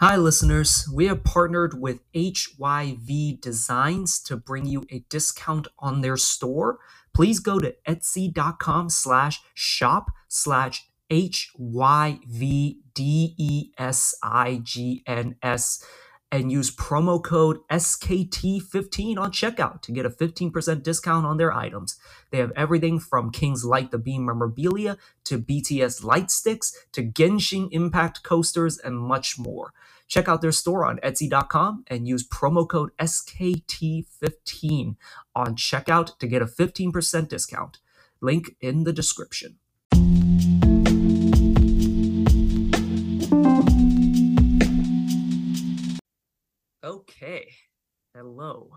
Hi, listeners. We have partnered with HYV Designs to bring you a discount on their store. Please go to etsy.com slash shop slash H-Y-V-D-E-S-I-G-N-S and use promo code SKT15 on checkout to get a 15% discount on their items. They have everything from King's Light the Beam memorabilia to BTS light sticks to Genshin Impact coasters and much more. Check out their store on Etsy.com and use promo code SKT15 on checkout to get a 15% discount. Link in the description. Okay. Hello.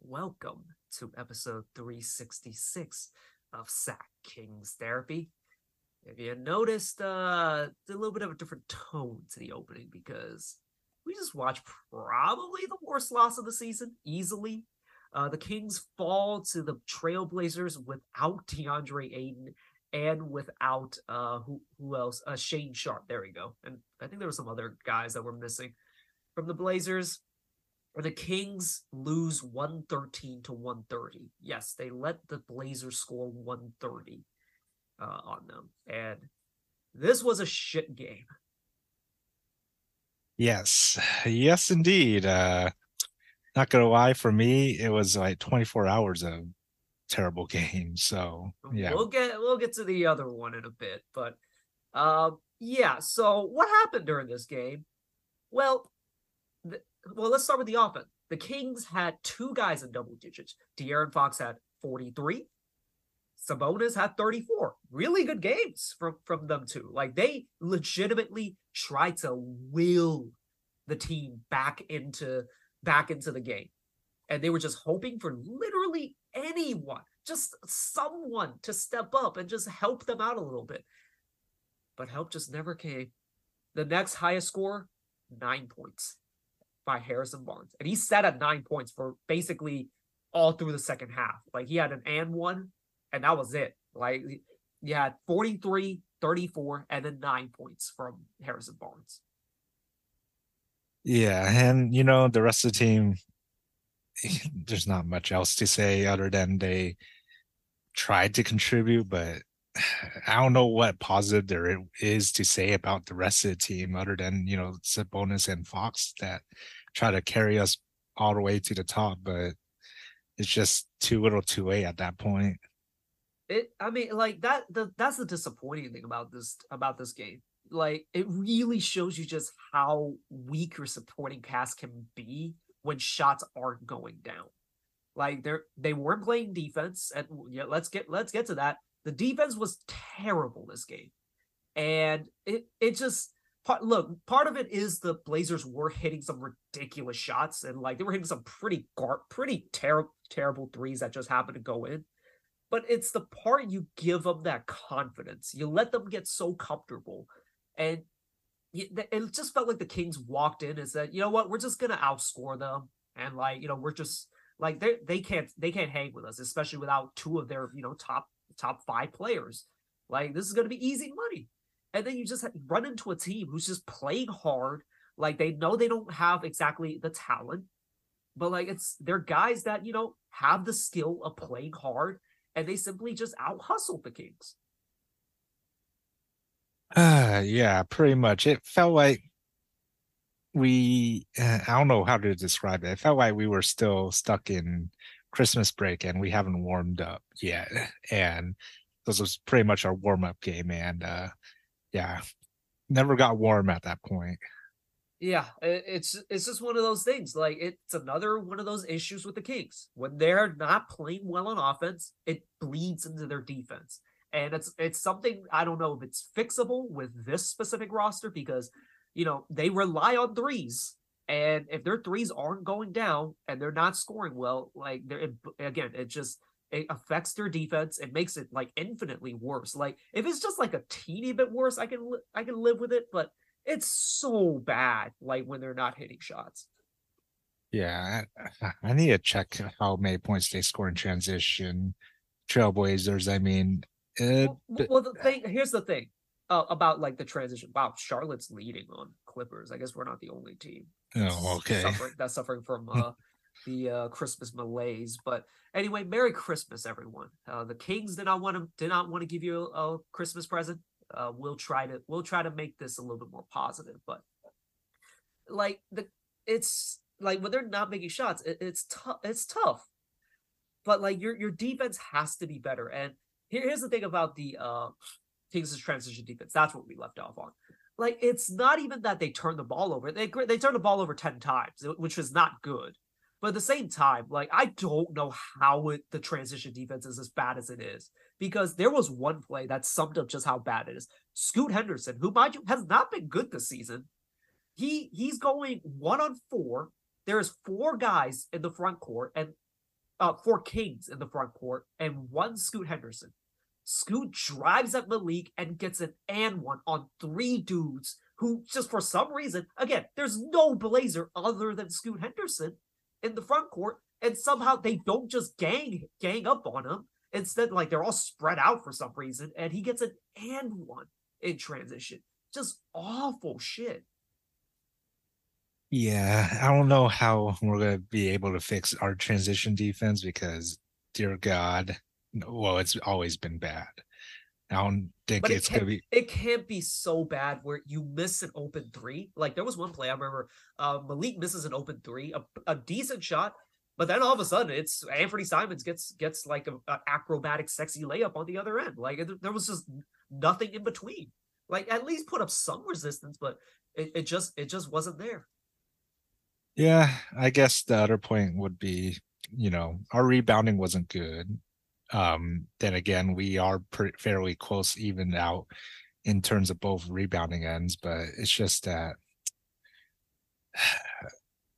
Welcome to episode 366 of Sac Kings Therapy. If you noticed, uh, a little bit of a different tone to the opening because we just watched probably the worst loss of the season easily. Uh, the Kings fall to the Trailblazers without DeAndre Ayton and without uh who who else? Uh, Shaedon Sharpe. There we go. And I think there were some other guys that were missing from the Blazers. Or the Kings lose 113 to 130. Yes, they let the Blazers score 130 uh, on them. And this was a shit game. Yes, yes, indeed. Uh, not gonna lie, for me, it was like 24 hours of terrible game. So yeah, We'll get we'll get to the other one in a bit, but um yeah, so what happened during this game? Well, the, well, let's start with the offense. The Kings had two guys in double digits. De'Aaron Fox had 43. Sabonis had 34. Really good games from from them two. Like they legitimately tried to will the team back into back into the game. And they were just hoping for literally anyone, just someone to step up and just help them out a little bit. But help just never came. The next highest score, nine points by Harrison Barnes. And he sat at nine points for basically all through the second half. Like he had an and one, and that was it. Like you had 43, 34, and then nine points from Harrison Barnes. yeah, and you know the rest of the team. There's not much else to say other than they tried to contribute, but I don't know what positive there is to say about the rest of the team other than you know Sabonis and Fox that try to carry us all the way to the top, but it's just too little too late at that point. It I mean like that the that's the disappointing thing about this about this game. Like it really shows you just how weak your supporting cast can be when shots aren't going down. Like they're they weren't playing defense and yeah, let's get let's get to that. The defense was terrible this game. And it it just part look, part of it is the Blazers were hitting some ridiculous shots and like they were hitting some pretty gar- pretty terrible terrible threes that just happened to go in but it's the part you give them that confidence. You let them get so comfortable, and it just felt like the Kings walked in and said, "You know what? We're just gonna outscore them, and like you know, we're just like they they can't they can't hang with us, especially without two of their you know top top five players. Like this is gonna be easy money." And then you just run into a team who's just playing hard. Like they know they don't have exactly the talent, but like it's they're guys that you know have the skill of playing hard and they simply just out hustle the Kings. Uh, yeah, pretty much. It felt like we, uh, I don't know how to describe it. It felt like we were still stuck in Christmas break and we haven't warmed up yet. And this was pretty much our warm up game. And uh, yeah, never got warm at that point. Yeah, it's it's just one of those things. Like it's another one of those issues with the Kings. When they're not playing well on offense, it bleeds into their defense. And it's it's something I don't know if it's fixable with this specific roster because you know, they rely on threes. And if their threes aren't going down and they're not scoring well, like they're again, it just it affects their defense. It makes it like infinitely worse. Like if it's just like a teeny bit worse, I can I can live with it, but it's so bad, like when they're not hitting shots. Yeah, I, I need to check how many points they score in transition. Trailblazers, I mean, uh, well, well, the thing here's the thing. uh, about like the transition. Wow, Charlotte's leading on Clippers. I guess we're not the only team. Oh, okay. Suffering, that's suffering from uh, the uh, Christmas malaise. But anyway, Merry Christmas, everyone. Uh, the Kings did not want to did not want to give you a, a Christmas present. Uh, we'll try to we'll try to make this a little bit more positive, but like the it's like when they're not making shots, it, it's tough. It's tough. But like your your defense has to be better. And here, here's the thing about the uh Kings' transition defense. That's what we left off on. Like it's not even that they turn the ball over. They they turn the ball over ten times, which was not good. But at the same time, like I don't know how it, the transition defense is as bad as it is because there was one play that summed up just how bad it is. Scoot Henderson, who mind you has not been good this season, he he's going one on four. There is four guys in the front court and uh, four Kings in the front court and one Scoot Henderson. Scoot drives at Malik and gets an and one on three dudes who just for some reason, again, there's no blazer other than Scoot Henderson in the front court, and somehow they don't just gang gang up on him. Instead, like they're all spread out for some reason, and he gets an and one in transition. Just awful shit. Yeah, I don't know how we're gonna be able to fix our transition defense because, dear God, well, it's always been bad. I don't think but it's it gonna be. It can't be so bad where you miss an open three. Like there was one play I remember, uh, Malik misses an open three, a, a decent shot, but then all of a sudden it's Anthony Simons gets gets like an acrobatic, sexy layup on the other end. Like there was just nothing in between. Like at least put up some resistance, but it, it just it just wasn't there. Yeah, I guess the other point would be, you know, our rebounding wasn't good. Um, then again, we are pretty, fairly close, even out in terms of both rebounding ends, but it's just that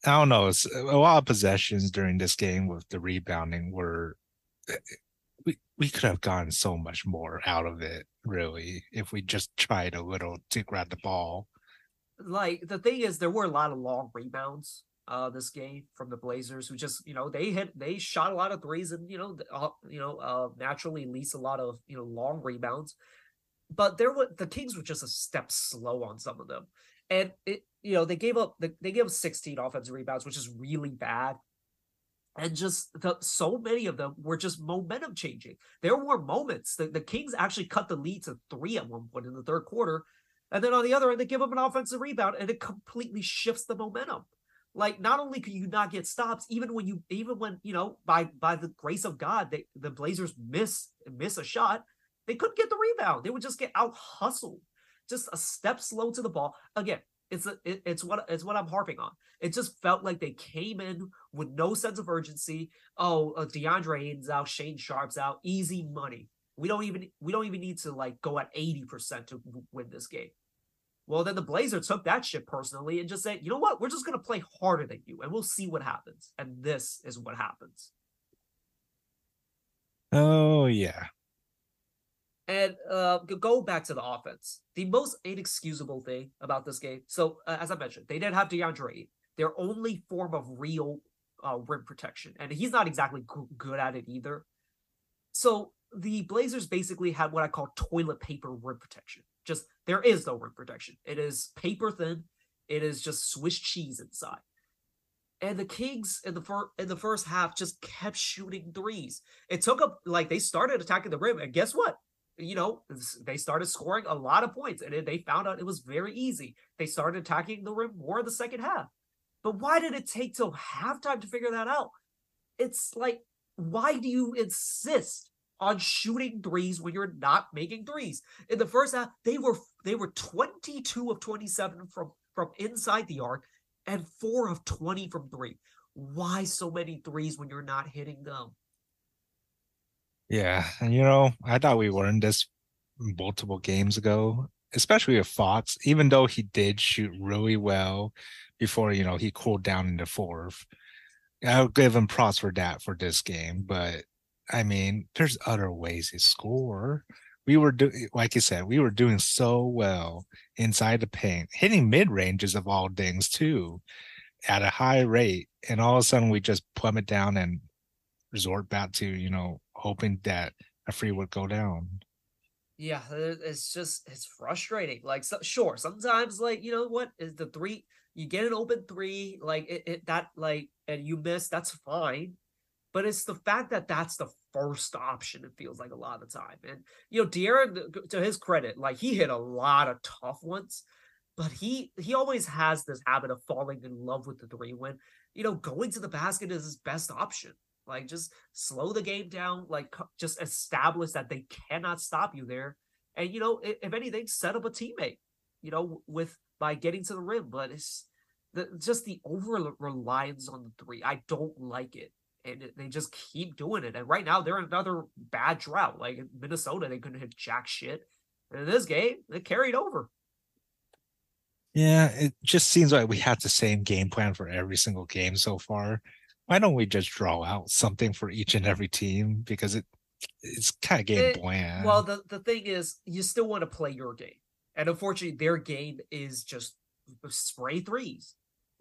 I don't know. It's a lot of possessions during this game with the rebounding were we we could have gotten so much more out of it, really, if we just tried a little to grab the ball like the thing is there were a lot of long rebounds uh this game from the Blazers who just you know they hit they shot a lot of threes and you know uh, you know uh naturally least a lot of you know long rebounds. But there were the Kings were just a step slow on some of them. And it you know they gave up they gave up 16 offensive rebounds which is really bad. And just the so many of them were just momentum changing. There were moments that the Kings actually cut the lead to 3 at one point in the third quarter. And then on the other end, they give up an offensive rebound and it completely shifts the momentum. Like not only could you not get stops, even when you even when you know by by the grace of God, they, the Blazers miss miss a shot, they couldn't get the rebound. They would just get out hustled, just a step slow to the ball. Again, it's a, it, it's what it's what I'm harping on. It just felt like they came in with no sense of urgency. Oh, uh, DeAndre Ayton's out, Shaedon Sharpe's out, easy money. We don't even we don't even need to like go at 80% to win this game. Well, then the Blazers took that shit personally and just said, you know what? We're just going to play harder than you and we'll see what happens. And this is what happens. Oh, yeah. And uh, go back to the offense. The most inexcusable thing about this game. So, uh, as I mentioned, they didn't have DeAndre. Their only form of real uh, rim protection, and he's not exactly g- good at it either. So the Blazers basically had what I call toilet paper rim protection. Just there is no rim protection. It is paper thin. It is just Swiss cheese inside. And the Kings in the first in the first half just kept shooting threes. It took up like they started attacking the rim, and guess what? You know they started scoring a lot of points, and they found out it was very easy. They started attacking the rim more in the second half. But why did it take till halftime to figure that out? It's like, why do you insist on shooting threes when you're not making threes. In the first half, they were they were 22 of 27 from from inside the arc and 4 of 20 from 3. Why so many threes when you're not hitting them? Yeah, and you know, I thought we learned this multiple games ago, especially with Fox, even though he did shoot really well before, you know, he cooled down in the fourth. I'll give him props for that for this game, but I mean, there's other ways to score. We were doing, eh, like you said, we were doing so well inside the paint, hitting mid ranges of all things too, at a high rate, and all of a sudden we just plummet down and resort back to you know hoping that a free would go down. Yeah, it's just it's frustrating. Like, so, sure, sometimes like you know what is the three you get an open three like it, it that like and you miss that's fine, but it's the fact that that's the first option. It feels like a lot of the time, and you know, De'Aaron to his credit, like he hit a lot of tough ones, but he he always has this habit of falling in love with the three when you know going to the basket is his best option. Like just slow the game down, like just establish that they cannot stop you there. And you know, if, anything, set up a teammate, you know, with by getting to the rim. But it's the, just the over reliance on the three. I don't like it. And they just keep doing it. And right now they're in another bad drought. Like in Minnesota, they couldn't hit jack shit. And in this game, they carried over. Yeah, it just seems like we had the same game plan for every single game so far why don't we just draw out something for each and every team because it it's kind of game eh, it, bland. Well, the the thing is, you still want to play your game, and unfortunately, their game is just spray threes.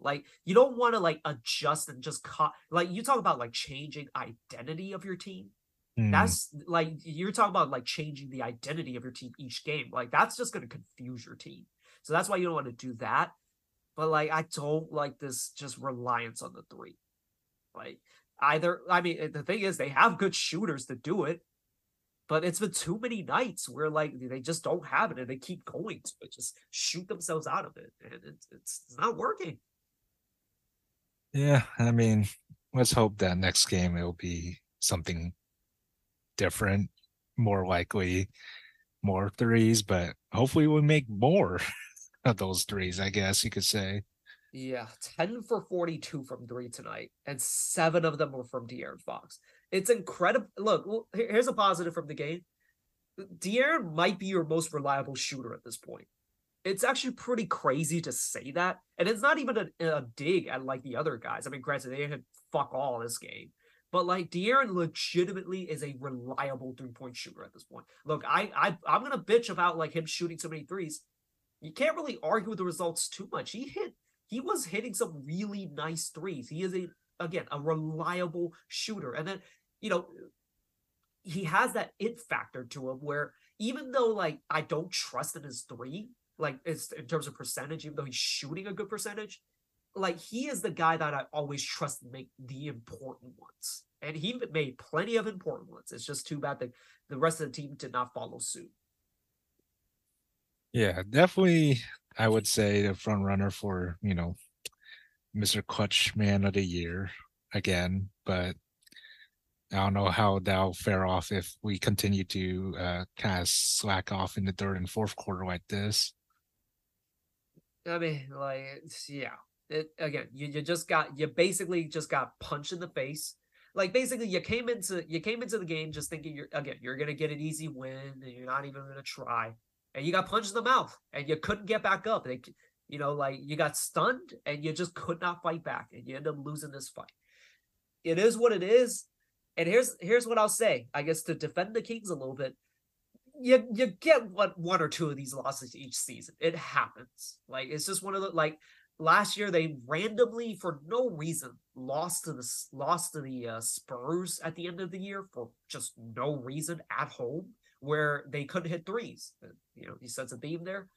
Like you don't want to like adjust and just cut. Like you talk about like changing identity of your team. Mm. That's like you're talking about like changing the identity of your team each game. Like that's just going to confuse your team. So that's why you don't want to do that. But like I don't like this just reliance on the three. Like either, I mean, the thing is, they have good shooters to do it, but it's been too many nights where like they just don't have it and they keep going to it, just shoot themselves out of it, and it's it's, it's not working. Yeah, I mean, let's hope that next game it'll be something different, more likely more threes, but hopefully we make more of those threes, I guess you could say. Yeah, 10 for 42 from three tonight, and seven of them were from De'Aaron Fox. It's incredible. Look, here's a positive from the game. De'Aaron might be your most reliable shooter at this point. It's actually pretty crazy to say that. And it's not even a, a dig at like the other guys. I mean, granted, they had fuck all this game. But like De'Aaron legitimately is a reliable three-point shooter at this point. Look, I, I I'm gonna bitch about like him shooting so many threes. You can't really argue with the results too much. He hit he was hitting some really nice threes. He is a again a reliable shooter, and then you know he has that it factor to him where even though like I don't trust in his three, like it's in terms of percentage, even though he's shooting a good percentage, like he is the guy that I always trust to make the important ones. And he made plenty of important ones. It's just too bad that the rest of the team did not follow suit. Yeah, definitely I would say the front runner for, you know, Mr. Clutch Man of the Year again, but I don't know how that'll fare off if we continue to uh, kind of slack off in the third and fourth quarter like this. I mean, like, yeah. It, again, you, you just got you basically just got punched in the face. Like basically, you came into you came into the game just thinking you're again you're gonna get an easy win and you're not even gonna try and you got punched in the mouth and you couldn't get back up. They, you know, like you got stunned and you just could not fight back and you end up losing this fight. It is what it is. And here's here's what I'll say. I guess to defend the Kings a little bit, you you get what one or two of these losses each season. It happens. Like it's just one of the like last year they randomly for no reason lost to the lost to the uh, Spurs at the end of the year for just no reason at home where they couldn't hit threes. You know, he sets a theme there.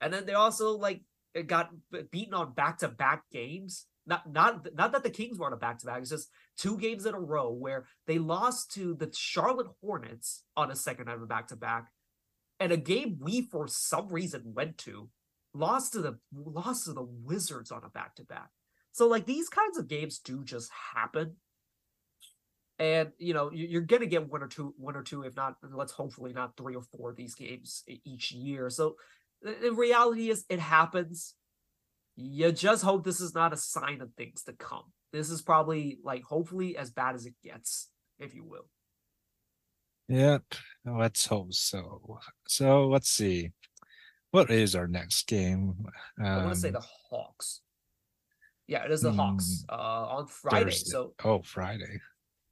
And then they also like got beaten on back to back games. Not not not that the Kings were on a back to back. It's just two games in a row where they lost to the Charlotte Hornets on a second night of a back to back, and a game we for some reason went to lost to the lost to the Wizards on a back to back. So like these kinds of games do just happen and you know you're going to get one or two one or two if not let's hopefully not three or four of these games each year so the reality is it happens you just hope this is not a sign of things to come this is probably like hopefully as bad as it gets if you will yep let's hope so so let's see what is our next game um, i want to say the hawks yeah it is the hawks hmm. uh on friday Thursday. so oh friday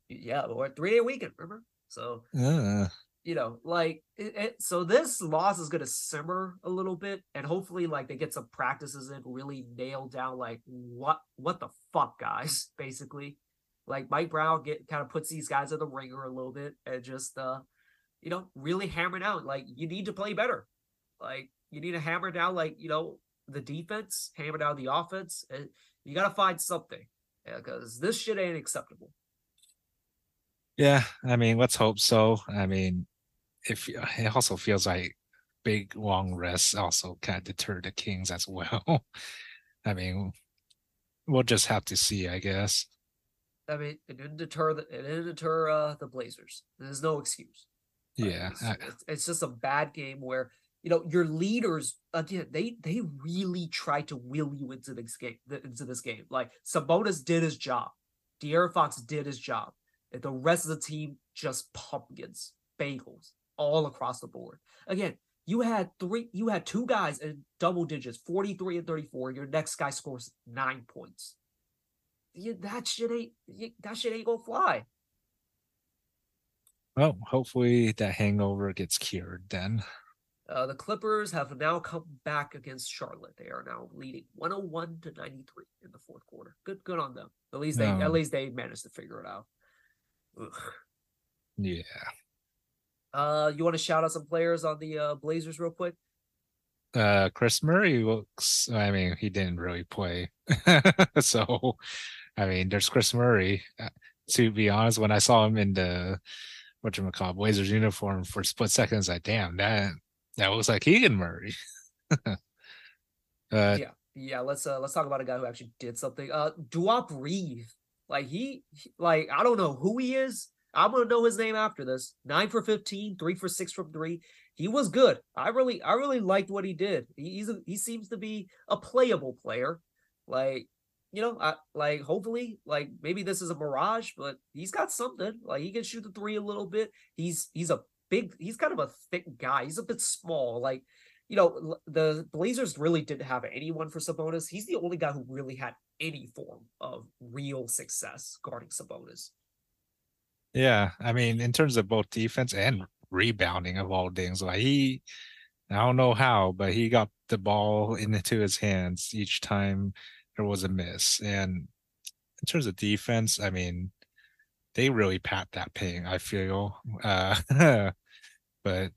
yeah, or three day weekend, remember? So, uh. You know, like, it, it, so this loss is going to simmer a little bit, and hopefully, like, they get some practices in, really nail down, like, what, what the fuck, guys, basically. Like, Mike Brown get kind of puts these guys in the ringer a little bit and just, uh, you know, really hammer down. Like you need to play better. Like you need to hammer down, like you know, the defense, hammer down the offense. And you got to find something because this shit ain't acceptable. Yeah, I mean, let's hope so. I mean, if it also feels like big long rests also of deter the Kings as well. I mean, we'll just have to see, I guess. I mean, it didn't deter the it didn't deter uh, the Blazers. There's no excuse. Yeah, it's, it's, it's, just a bad game where you know your leaders again they they really try to will you into this game into this game. Like Sabonis did his job, De'Aaron Fox did his job, and the rest of the team just pumpkins, bagels all across the board. Again, you had three, you had two guys in double digits, 43 and 34. Your next guy scores nine points. Yeah, that shit ain't that shit ain't gonna fly. Well, hopefully that hangover gets cured then. Uh, the Clippers have now come back against Charlotte. They are now leading 101 to 93 in the fourth quarter. Good, good on them. At least they, at least they managed to figure it out. Ugh. Yeah. Uh, you want to shout out some players on the uh, Blazers real quick? Uh, Kris Murray looks. I mean, he didn't really play, so I mean, there's Kris Murray. Uh, to be honest, when I saw him in the what you call Blazers uniform for split seconds, like damn that that looks like Keegan Murray. uh, yeah, yeah. Let's uh let's talk about a guy who actually did something. Uh, Duop Reath, like he, like I don't know who he is. I'm gonna know his name after this. Nine for 15, three for six from three. He was good. I really, I really liked what he did. He's a, he seems to be a playable player. Like, you know, I, like hopefully, like maybe this is a mirage, but he's got something. Like he can shoot the three a little bit. He's he's a big. He's kind of a thick guy. He's a bit small. Like, you know, the Blazers really didn't have anyone for Sabonis. He's the only guy who really had any form of real success guarding Sabonis. Yeah, I mean, in terms of both defense and rebounding of all things, like he, I don't know how, but he got the ball into his hands each time there was a miss. And in terms of defense, I mean, they really pat that ping. I feel, uh, but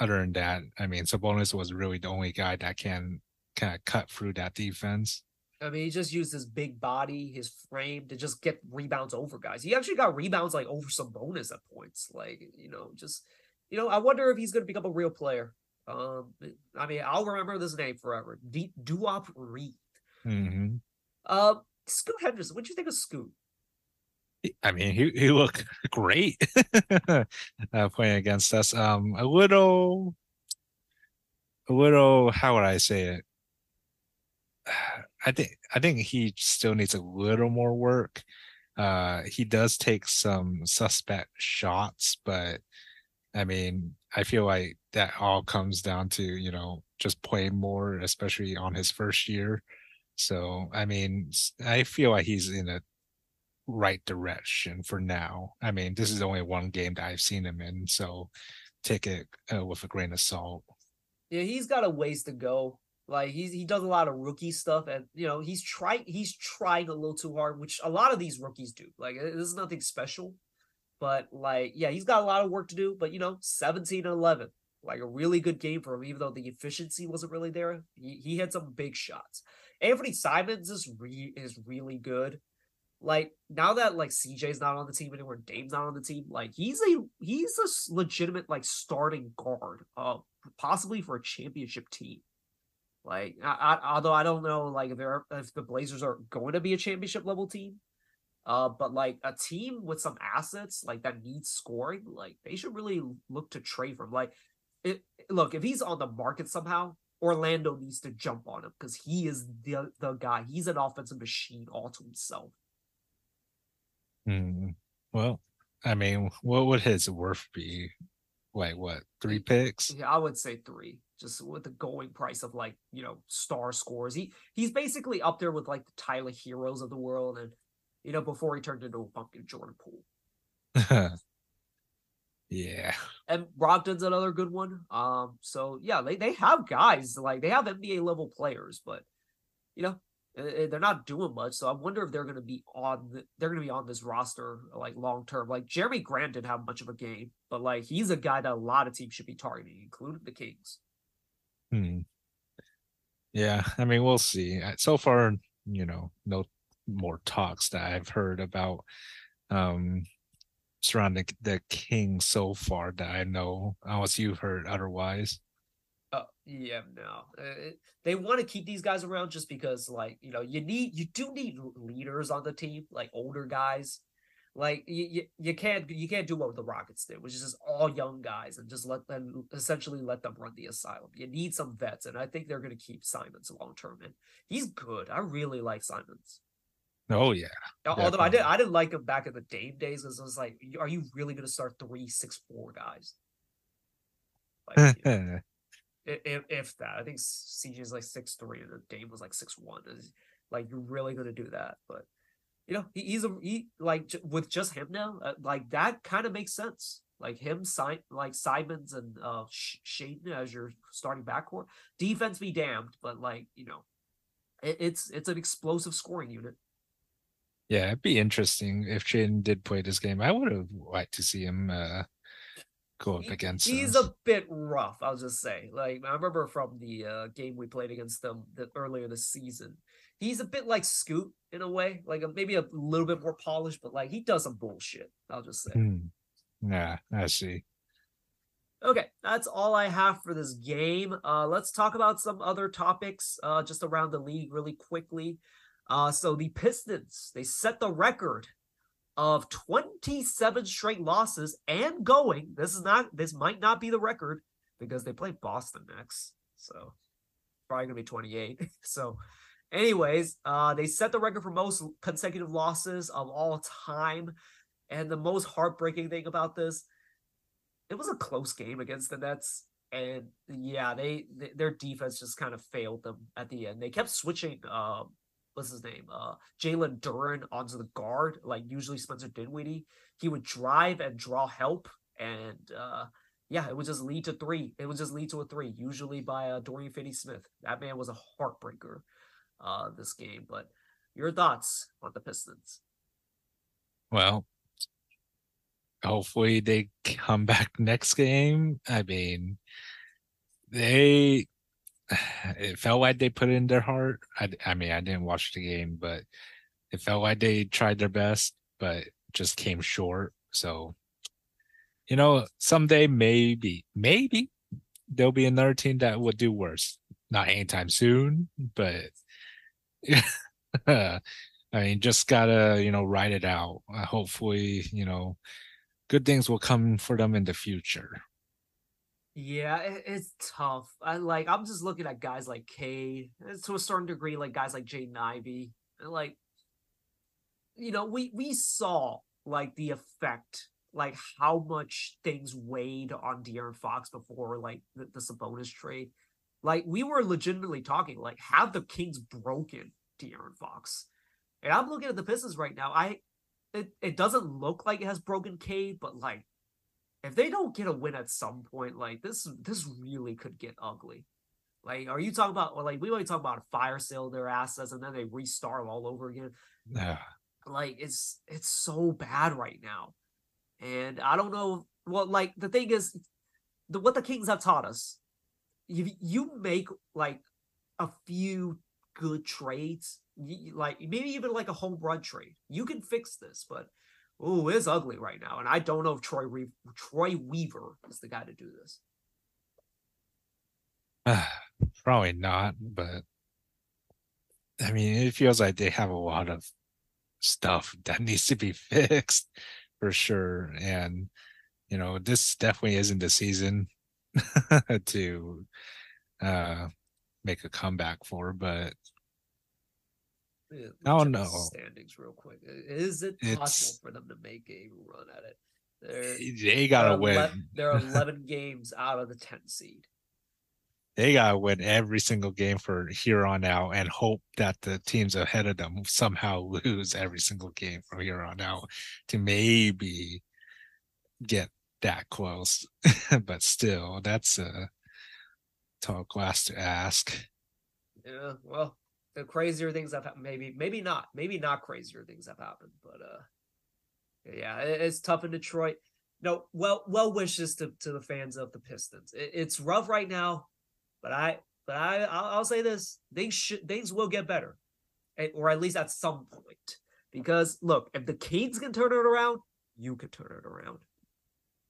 other than that, I mean, Sabonis was really the only guy that can kind of cut through that defense. I mean, he just used his big body, his frame to just get rebounds over guys. He actually got rebounds like over Sabonis at points. Like, you know, just you know, I wonder if he's gonna become a real player. Um, I mean, I'll remember this name forever. D- Duop Reath. Mm-hmm. Uh, Scoot Henderson. What do you think of Scoot? I mean, he he looked great uh, playing against us. Um, a little, a little. How would I say it? I think I think he still needs a little more work. Uh, he does take some suspect shots, but I mean, I feel like that all comes down to you know just playing more, especially on his first year. So I mean, I feel like he's in a right direction for now. I mean, this is only one game that I've seen him in, so take it uh, with a grain of salt. Yeah, he's got a ways to go. Like he's he does a lot of rookie stuff, and you know he's trying he's trying a little too hard, which a lot of these rookies do. Like this is nothing special, but like yeah, he's got a lot of work to do. But you know, seventeen and eleven, like a really good game for him, even though the efficiency wasn't really there. He he had some big shots. Anthony Simons is re- is really good. Like now that like CJ's not on the team anymore, Dame's not on the team. Like he's a he's a legitimate like starting guard, uh, possibly for a championship team. Like, I, I, although I don't know, like if if the Blazers are going to be a championship level team, uh, but like a team with some assets like that needs scoring, like they should really look to trade for him. Like, it, look if he's on the market somehow, Orlando needs to jump on him because he is the the guy. He's an offensive machine all to himself. Hmm. Well, I mean, what would his worth be? Like what? Three picks? Yeah, I would say three just with the going price of like you know star scores. He he's basically up there with like the Tyler Herros of the world, and you know before he turned into a pumpkin Jordan Poole. yeah, and Brogdon's another good one. Um, so yeah, they they have guys like they have NBA level players, but you know They're not doing much, so I wonder if they're going to be on. The, they're going to be on this roster like long term. Like Jerami Grant didn't have much of a game, but like he's a guy that a lot of teams should be targeting, including the Kings. Hmm. Yeah, I mean, we'll see. Uh, So far, you know, no more talks that I've heard about um surrounding the king so far that I know, unless you've heard otherwise. Oh yeah, no. Uh, it- they want to keep these guys around just because, like, you know, you need you do need leaders on the team, like older guys. Like you, you, you can't you can't do what the Rockets did, which is just all young guys and just let them essentially let them run the asylum. You need some vets, and I think they're going to keep Simons long term. And he's good. I really like Simons. Oh yeah, Al- Although I did I didn't like him back in the Dame days because I was like, are you really going to start three six four guys? Like, you know, if, if that. I think CJ is like six three and Dame was like six one. Like you're really gonna do that, but you know he, he's a he like with just him now, uh, like that kind of makes sense. Like him, sign like Simons and uh Sh- Shaedon as your starting backcourt. Defense be damned, but like you know, it, it's it's an explosive scoring unit. yeah, it'd be interesting if Shaedon did play this game. I would have liked to see him uh He- against he's us. a bit rough i'll just say like i remember from the uh, game we played against them the, earlier this season he's a bit like scoot in a way like a, maybe a little bit more polished but like he does some bullshit i'll just say Hmm. Yeah, I see. okay that's all i have for this game uh let's talk about some other topics uh just around the league really quickly uh so the pistons they set the record of 27 straight losses and going this is not this might not be the record because they play boston next so probably gonna be 28 so anyways uh they set the record for most consecutive losses of all time and the most heartbreaking thing about this it was a close game against the Nets. And yeah, they, th their defense just kind of failed them at the end. They kept switching uh what's his name? Uh Jalen Duren onto the guard, like usually Spencer Dinwiddie. He would drive and draw help and uh yeah, it would just lead to three. It would just lead to a three, usually by uh, Dorian Finney Smith. That man was a heartbreaker uh this game. But your thoughts on the Pistons? Well, hopefully they come back next game. I mean, they it felt like they put it in their heart. I, I mean, I didn't watch the game, but it felt like they tried their best, but just came short. So, you know, someday maybe, maybe there'll be another team that would do worse. Not anytime soon, but I mean, just gotta, you know, ride it out. Uh, hopefully, you know, good things will come for them in the future. Yeah, it, it's tough. I like. I'm just looking at guys like Cade, eh, to a certain degree, like guys like Jaden Ivey, and like, you know, we we saw like the effect, like how much things weighed on De'Aaron Fox before like the, the Sabonis trade. Like we were legitimately talking, like have the Kings broken De'Aaron Fox? And I'm looking at the Pistons right now. I it, it doesn't look like it has broken Cade, but like if they don't get a win at some point, like this this really could get ugly. Like, are you talking about or like we might talk about a fire sale their assets and then they restart all over again? Yeah. Like it's it's so bad right now. And I don't know well, like the thing is the what the Kings have taught us, you you make like a few good trades, like maybe even like a home run trade. You can fix this, but oh, it's ugly right now, and I don't know if Troy Re- Troy Weaver is the guy to do this. probably not, but I mean, it feels like they have a lot of stuff that needs to be fixed for sure. And, you know, this definitely isn't the season to uh make a comeback for, but Yeah, I don't know. standings real quick. Is it possible It's- for them to make a run at it? They're they gotta win. ele- They're 11 games out of the 10 seed. they gotta win every single game for here on out and hope that the teams ahead of them somehow lose every single game from here on out to maybe get that close. but still, that's a tall glass to ask. Yeah, well, the crazier things have happened. Maybe, maybe not. Maybe not crazier things have happened. But uh, yeah, it's tough in Detroit. No, well, well wishes to to the fans of the Pistons. It, it's rough right now, but I, but I, I'll, I'll say this: things should things will get better, or at least at some point. Because look, if the Kings can turn it around, you can turn it around.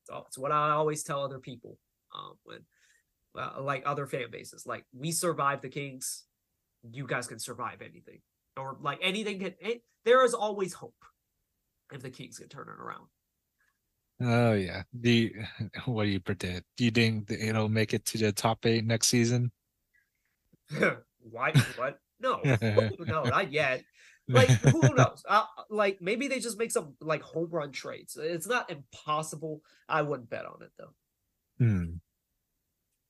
So it's what I always tell other people um, when, uh, like other fan bases, like we survived the Kings, you guys can survive anything, or like anything can. It, there is always hope if the Kings can turn it around. Oh yeah. You, what do you predict? Do you think it'll make it to the top eight next season? Why? What? No, no, not yet. Like who knows? Uh, like maybe they just make some like home run trades. It's not impossible. I wouldn't bet on it though. Hmm.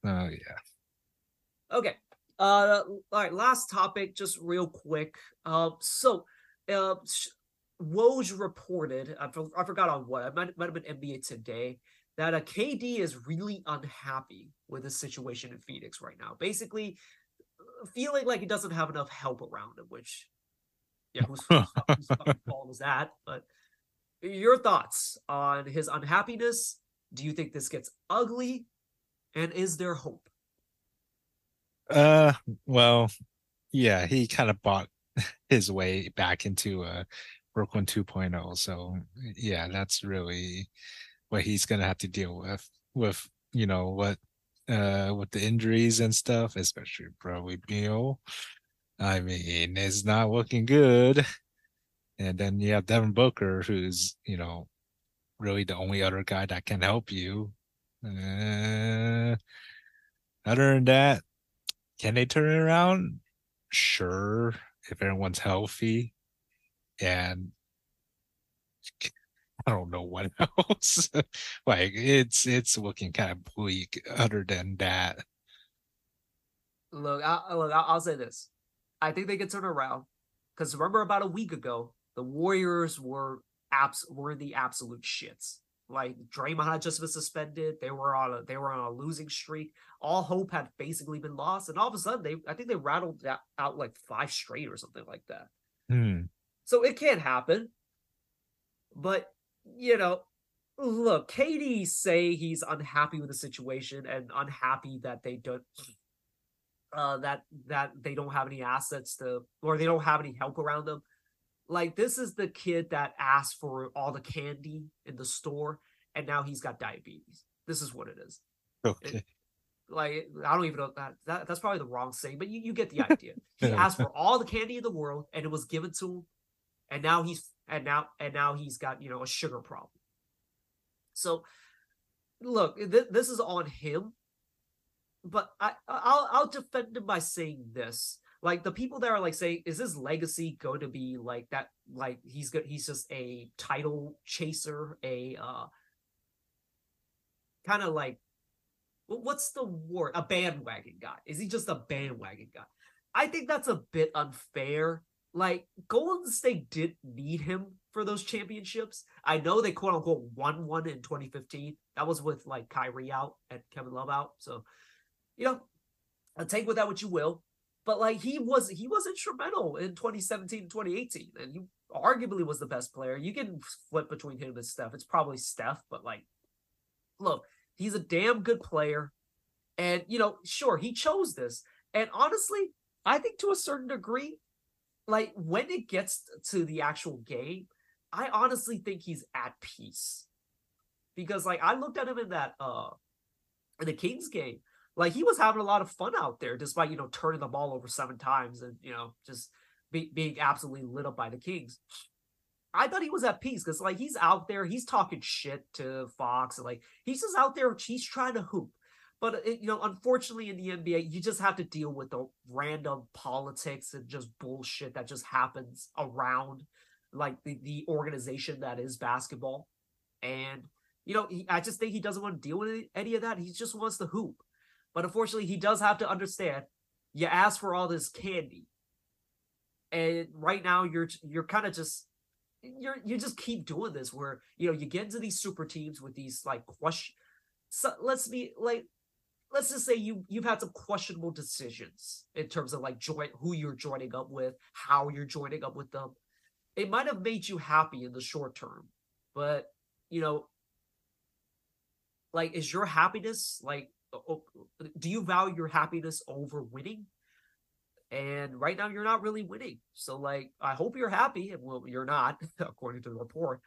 Oh yeah. Okay. Uh, all right. Last topic, just real quick. Um, so, uh, Woj reported. I, I forgot on what. I might, might have been NBA today that a KD is really unhappy with the situation in Phoenix right now. Basically, feeling like he doesn't have enough help around him, which yeah, who's, who's fault is that? But your thoughts on his unhappiness? Do you think this gets ugly? And is there hope? Uh, well, yeah, he kind of bought his way back into uh Brooklyn 2.0. So yeah, that's really what he's gonna have to deal with. With you know what, uh, with the injuries and stuff, especially probably Beal. I mean, it's not looking good. And then you have Devin Booker, who's, you know, really the only other guy that can help you. Uh, other than that, can they turn it around? Sure, if everyone's healthy. And I don't know what else. like it's it's looking kind of bleak. Other than that, look, I, look, I'll say this: I think they can turn around. Because remember, about a week ago, the Warriors were abs were the absolute shits. Like Draymond had just been suspended. They were on a they were on a losing streak. All hope had basically been lost, and all of a sudden they I think they rattled out, out like five straight or something like that. Hmm. So it can't happen. But you know, look, KD say he's unhappy with the situation and unhappy that they don't uh, that that they don't have any assets to or they don't have any help around them. Like this is the kid that asked for all the candy in the store and now he's got diabetes. This is what it is. Okay. It, like I don't even know that, that that's probably the wrong saying, but you, you get the idea. he asked for all the candy in the world and it was given to him, and now he's and now and now he's got you know a sugar problem. So look, th- this is on him but I I'll I'll defend him by saying this. Like the people that are like saying, is his legacy going to be like that? Like he's good. He's just a title chaser, a uh, kind of like what's the word? A bandwagon guy. Is he just a bandwagon guy? I think that's a bit unfair. Like Golden State did need him for those championships. I know they quote unquote won one in 2015. That was with like Kyrie out and Kevin Love out. So you know, I'll take with that what you will. But like he was he was instrumental in 2017 and 2018. And he arguably was the best player. You can flip between him and Steph. It's probably Steph, but like look, he's a damn good player. And you know, sure, he chose this. And honestly, I think to a certain degree, like when it gets to the actual game, I honestly think he's at peace. Because like I looked at him in that uh in the Kings game like he was having a lot of fun out there, despite you know turning the ball over seven times and you know just be, being absolutely lit up by the Kings. I thought he was at peace because like he's out there, he's talking shit to Fox, and like he's just out there, he's trying to hoop. But it, uh, you know, unfortunately, in the NBA, you just have to deal with the random politics and just bullshit that just happens around like the, the organization that is basketball. And you know, he, I just think he doesn't want to deal with any, any of that. He just wants to hoop. But unfortunately, he does have to understand you ask for all this candy. And right now you're you're kind of just you're you just keep doing this where you know you get into these super teams with these like question so let's be like let's just say you you've had some questionable decisions in terms of like join who you're joining up with, how you're joining up with them. It might have made you happy in the short term, but you know, like is your happiness like do you value your happiness over winning? And right now you're not really winning. So like I hope you're happy. And well, you're not, according to the report.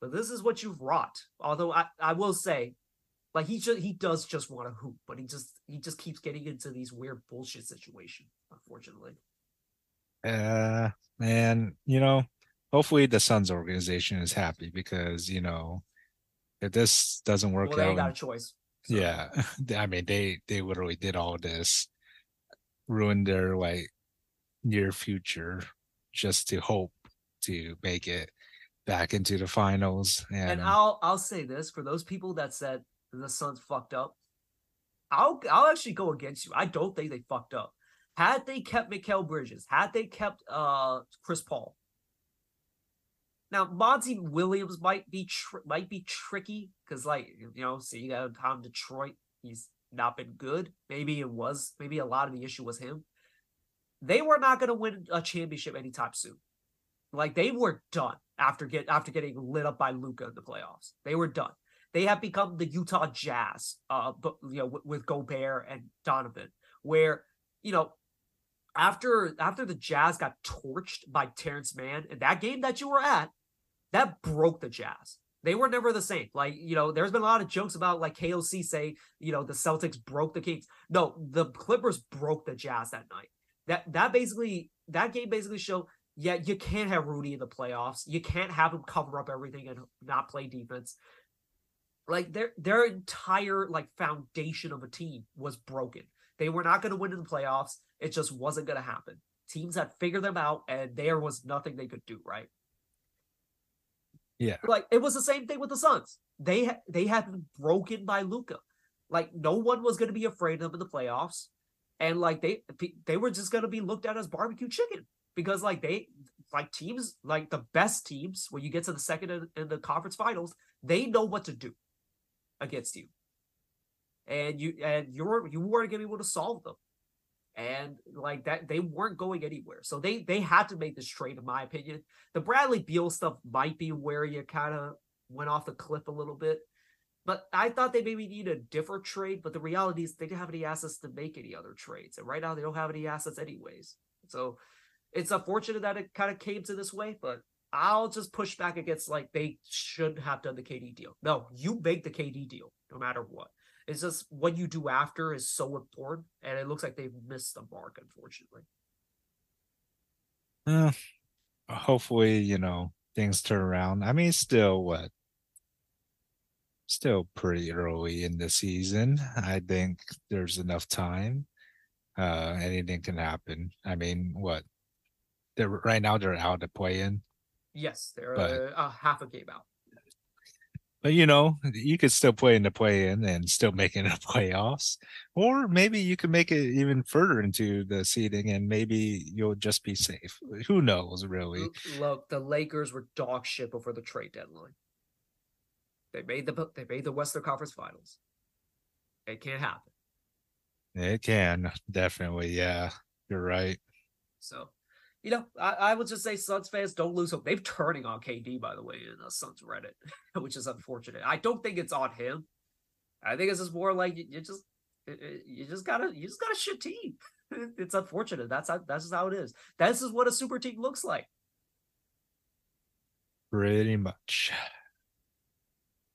But this is what you've wrought. Although I, I will say like he just he does just want to hoop, but he just he just keeps getting into these weird bullshit situations, unfortunately. Uh man, you know, hopefully the Suns organization is happy because you know if this doesn't work well, they out, got a choice. So. Yeah, I mean they they literally did all this, ruined their like near future just to hope to make it back into the finals. And, and I'll I'll say this for those people that said the Suns fucked up. I'll I'll actually go against you. I don't think they fucked up. Had they kept Mikal Bridges, had they kept uh Chris Paul. Now Monty Williams might be tr- might be tricky because like you know, see that Tom Detroit, he's not been good. Maybe it was maybe a lot of the issue was him. They were not going to win a championship anytime soon. Like they were done after get after getting lit up by Luka in the playoffs. They were done. They have become the Utah Jazz, uh, but you know, with, with Gobert and Donovan, where you know, after after the Jazz got torched by Terance Mann in that game that you were at, that broke the Jazz. They were never the same. Like, you know, there's been a lot of jokes about like KOC say, you know, the Celtics broke the Kings. No, the Clippers broke the Jazz that night. That that basically that game basically showed yeah, you can't have Rudy in the playoffs. You can't have him cover up everything and not play defense like their their entire like foundation of a team was broken. They were not going to win in the playoffs. It just wasn't going to happen. Teams had figured them out, and there was nothing they could do. Right? Yeah. Like it was the same thing with the Suns. They they had been broken by Luka. Like no one was going to be afraid of them in the playoffs, and like they they were just going to be looked at as barbecue chicken because like they like teams like the best teams when you get to the second in, in the conference finals they know what to do against you. And you and you were you weren't gonna be able to solve them. And like that, they weren't going anywhere. So they they had to make this trade, in my opinion. The Bradley Beal stuff might be where you kind of went off the cliff a little bit. But I thought they maybe need a different trade. But the reality is they didn't have any assets to make any other trades. And right now they don't have any assets anyways. So it's unfortunate that it kind of came to this way, but I'll just push back against like they should have done the KD deal. No, you make the KD deal no matter what. It's just what you do after is so important, and it looks like they've missed the mark, unfortunately. Uh, hopefully, you know things turn around. I mean, still what? Still pretty early in the season. I think there's enough time. Uh, anything can happen. I mean, what? They're right now. They're out to play in Yes, they're but, a, a half a game out. But you know, you could still play in the play in and still make it a playoffs. Or maybe you could make it even further into the seeding and maybe you'll just be safe. Who knows really? Look, the Lakers were dog shit before the trade deadline. They made the they made the Western Conference Finals. It can't happen. It can, definitely, yeah. You're right. So you know, I, I would just say Suns fans don't lose hope. They're turning on KD, by the way, in uh, Suns Reddit, which is unfortunate. I don't think it's on him. I think it's just more like you, you just you just gotta you just gotta shit team. it's unfortunate. That's how that's just how it is. This is what a super team looks like. Pretty much.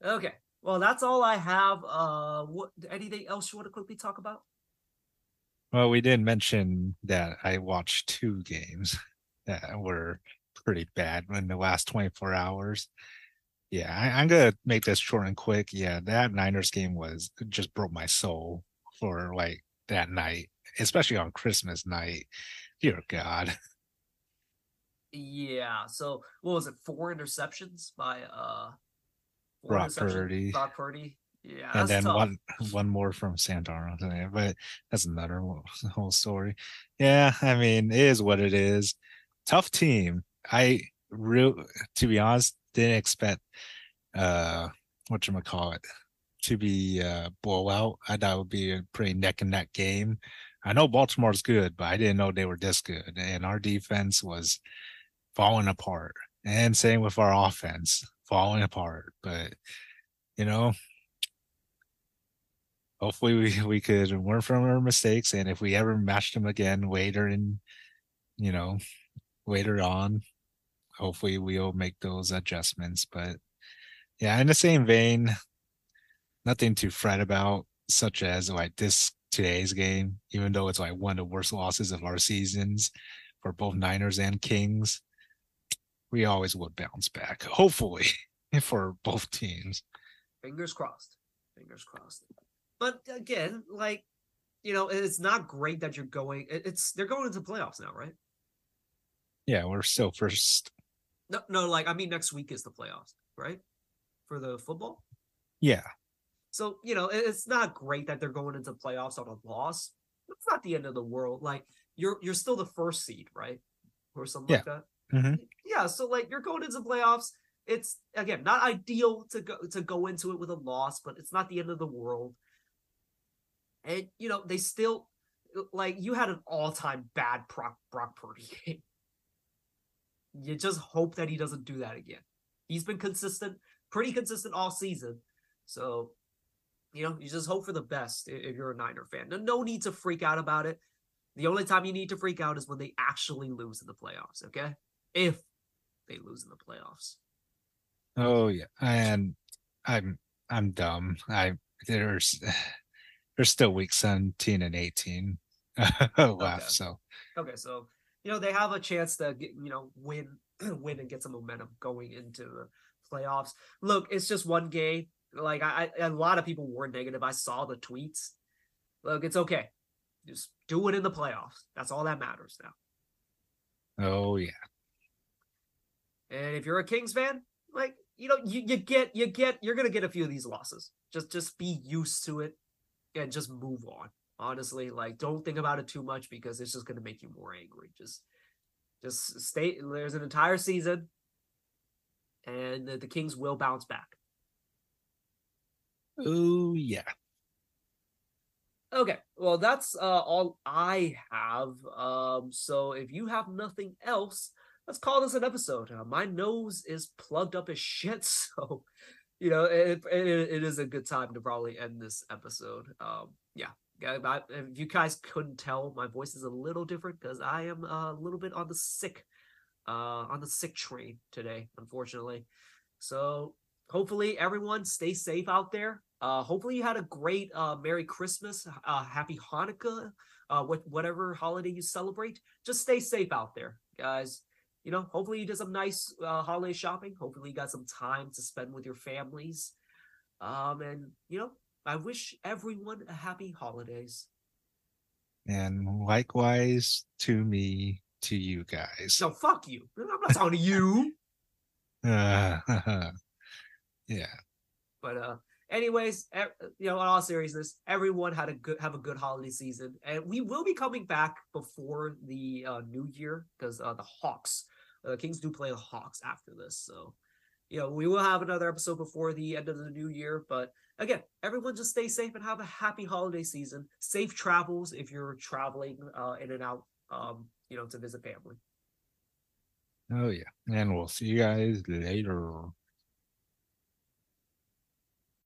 Okay. Well, that's all I have. Uh, what anything else you want to quickly talk about? Well, we did mention that I watched two games that were pretty bad in the last 24 hours. Yeah, I, am gonna make this short and quick. Yeah, that Niners game was just broke my soul for like that night, especially on Christmas night. Dear God. Yeah. So what was it? Four interceptions by uh Brock Purdy. Brock Purdy. Yeah, and then tough. one one more from Santana, today, but that's another whole story. Yeah, I mean, it is what it is. Tough team. I real to be honest, didn't expect uh what you call it to be a blowout. I thought it would be a pretty neck and neck game. I know Baltimore's good, but I didn't know they were this good. And our defense was falling apart. And same with our offense, falling apart. But you know, hopefully we, we could learn from our mistakes. And if we ever match them again later in, you know, later on, hopefully we'll make those adjustments. But yeah, in the same vein, nothing to fret about, such as like this today's game, even though it's like one of the worst losses of our seasons for both Niners and Kings. We always would bounce back, hopefully, for both teams. Fingers crossed. Fingers crossed. But again, like, you know, it's not great that you're going. It's they're going into playoffs now, right? Yeah, we're still first. No, no, like I mean, next week is the playoffs, right? For the football. Yeah. So you know, it's not great that they're going into playoffs on a loss. It's not the end of the world. Like you're you're still the first seed, right? Or something Yeah. like that. Mm-hmm. Yeah. So like you're going into playoffs. It's again not ideal to go to go into it with a loss, but it's not the end of the world. And you know they still like you had an all time bad Brock Brock Purdy game. You just hope that he doesn't do that again. He's been consistent, pretty consistent all season. So, you know, you just hope for the best if you're a Niner fan. No, no need to freak out about it. The only time you need to freak out is when they actually lose in the playoffs, okay? If they lose in the playoffs. Oh yeah, and I'm I'm dumb. I there's there's still week 17 and 18 left. Okay. So Okay, so you know they have a chance to get, you know win win and get some momentum going into the playoffs. Look, it's just one game. Like I, I a lot of people were negative. I saw the tweets. Look, it's okay. Just do it in the playoffs. That's all that matters now. oh yeah. And if you're a Kings fan, like you know, you, you get you get you're gonna get a few of these losses. Just just be used to it and just move on. Honestly, like don't think about it too much because it's just gonna make you more angry. Just just stay there's an entire season and the, the Kings will bounce back. Oh yeah. Okay, well that's uh, all I have. Um, so if you have nothing else, let's call this an episode. Uh, my nose is plugged up as shit, so you know it, it, it is a good time to probably end this episode. Um, yeah. I, if you guys couldn't tell, my voice is a little different because I am a little bit on the sick, uh, on the sick train today, unfortunately. So hopefully everyone stay safe out there. Uh, hopefully you had a great uh, Merry Christmas, uh, Happy Hanukkah, uh, with whatever holiday you celebrate. Just stay safe out there, guys. You know, hopefully you did some nice uh, holiday shopping. Hopefully you got some time to spend with your families. Um, and you know, I wish everyone a happy holidays. And likewise to me, to you guys. So fuck you. I'm not talking to you. Uh, yeah. But uh, anyways, you know, in all seriousness, everyone had a good have a good holiday season, and we will be coming back before the uh, new year because uh, the Hawks, uh, Kings do play the Hawks after this, so you know we will have another episode before the end of the new year. But again, everyone just stay safe and have a happy holiday season. Safe travels if you're traveling uh, in and out, um, you know, to visit family. Oh yeah. And we'll see you guys later.